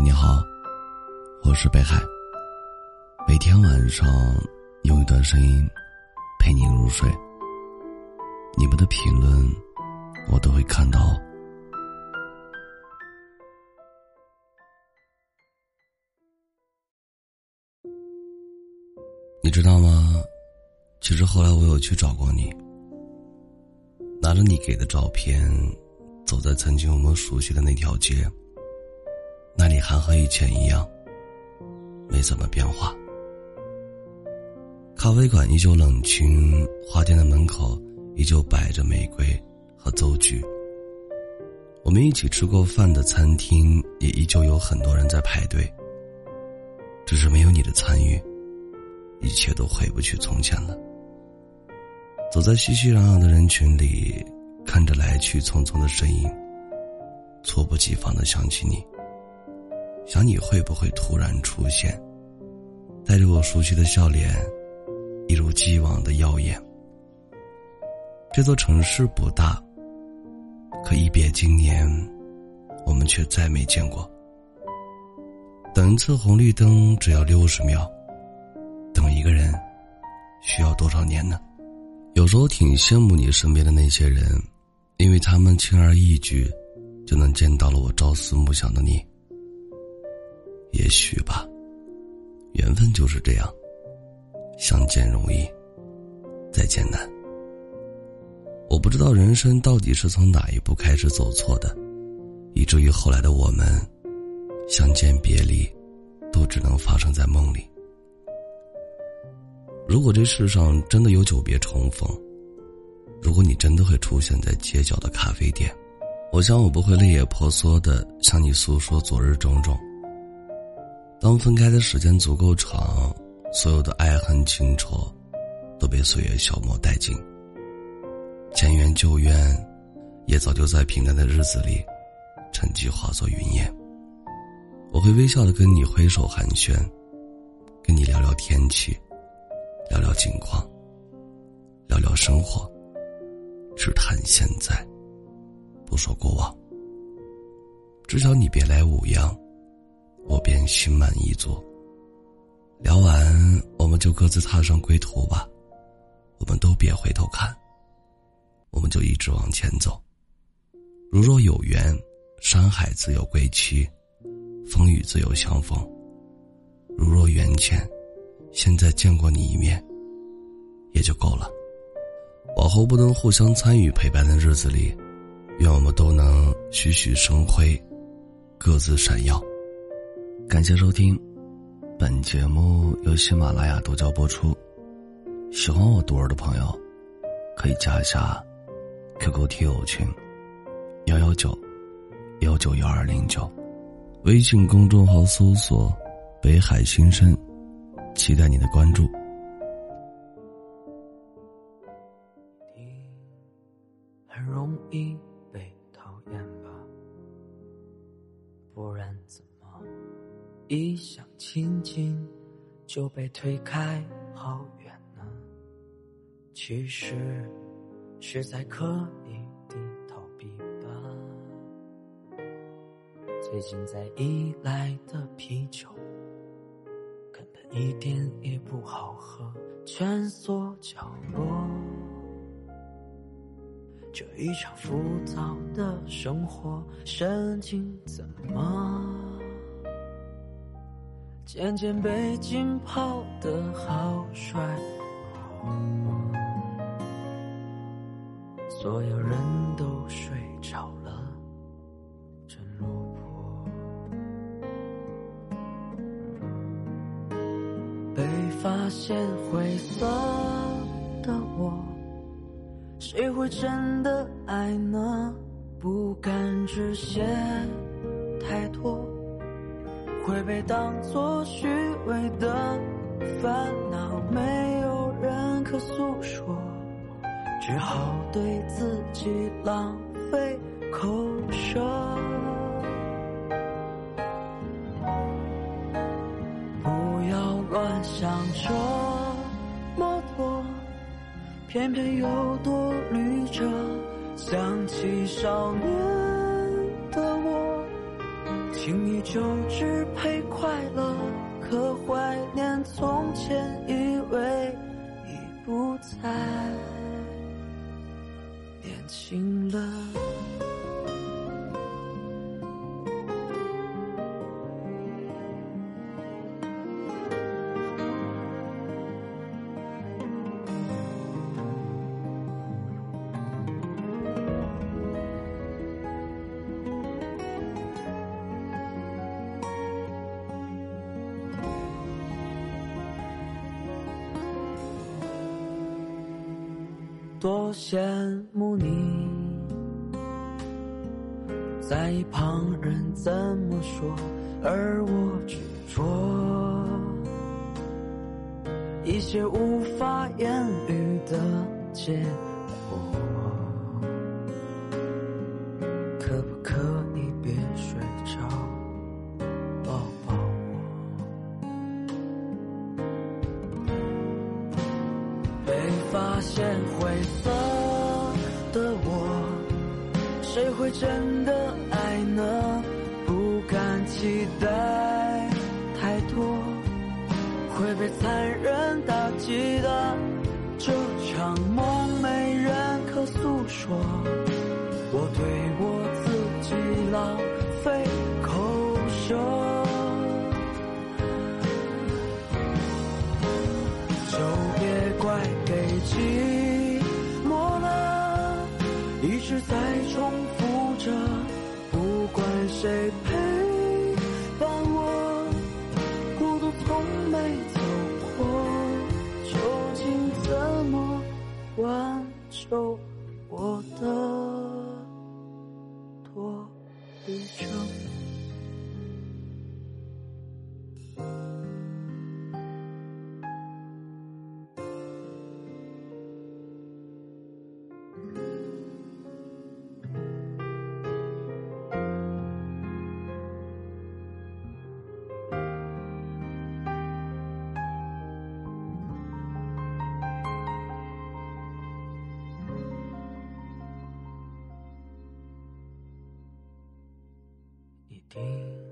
你好，我是北海。每天晚上用一段声音陪你入睡。你们的评论我都会看到。你知道吗？其实后来我有去找过你，拿着你给的照片，走在曾经我们熟悉的那条街。那里还和以前一样，没怎么变化。咖啡馆依旧冷清，花店的门口依旧摆着玫瑰和奏菊。我们一起吃过饭的餐厅也依旧有很多人在排队。只是没有你的参与，一切都回不去从前了。走在熙熙攘攘的人群里，看着来去匆匆的身影，猝不及防的想起你。想你会不会突然出现，带着我熟悉的笑脸，一如既往的耀眼。这座城市不大，可一别经年，我们却再没见过。等一次红绿灯只要六十秒，等一个人需要多少年呢？有时候挺羡慕你身边的那些人，因为他们轻而易举就能见到了我朝思暮想的你。也许吧，缘分就是这样，相见容易，再见难。我不知道人生到底是从哪一步开始走错的，以至于后来的我们，相见别离，都只能发生在梦里。如果这世上真的有久别重逢，如果你真的会出现在街角的咖啡店，我想我不会泪眼婆娑的向你诉说昨日种种。当分开的时间足够长，所有的爱恨情仇都被岁月消磨殆尽。前缘旧怨，也早就在平淡的日子里沉寂化作云烟。我会微笑的跟你挥手寒暄，跟你聊聊天气，聊聊近况，聊聊生活，只谈现在，不说过往。至少你别来无恙。我便心满意足。聊完，我们就各自踏上归途吧。我们都别回头看，我们就一直往前走。如若有缘，山海自有归期，风雨自有相逢。如若缘浅，现在见过你一面，也就够了。往后不能互相参与陪伴的日子里，愿我们都能栩栩生辉，各自闪耀。感谢收听，本节目由喜马拉雅独家播出。喜欢我独儿的朋友，可以加一下 QQ 听友群幺幺九幺九幺二零九，微信公众号搜索“北海新生”，期待你的关注。很容易就被推开好远呢。其实是在刻意地逃避吧。最近在依赖的啤酒，根本一点也不好喝，蜷缩角落。这一场浮躁的生活，神经怎么？渐渐被浸泡的好帅，所有人都睡着了，真落魄。被发现灰色的我，谁会真的爱呢？不敢直写太多。会被当作虚伪的烦恼，没有人可诉说，只好对自己浪费口舌。不要乱想这么多，偏偏又多虑着，想起少年。请你就只配快乐，可怀念从前，以为已不再年轻了。多羡慕你，在意旁人怎么说，而我执着一些无法言语的借口。发现灰色的我，谁会真的爱呢？不敢期待太多，会被残忍打击的。这场梦没人可诉说，明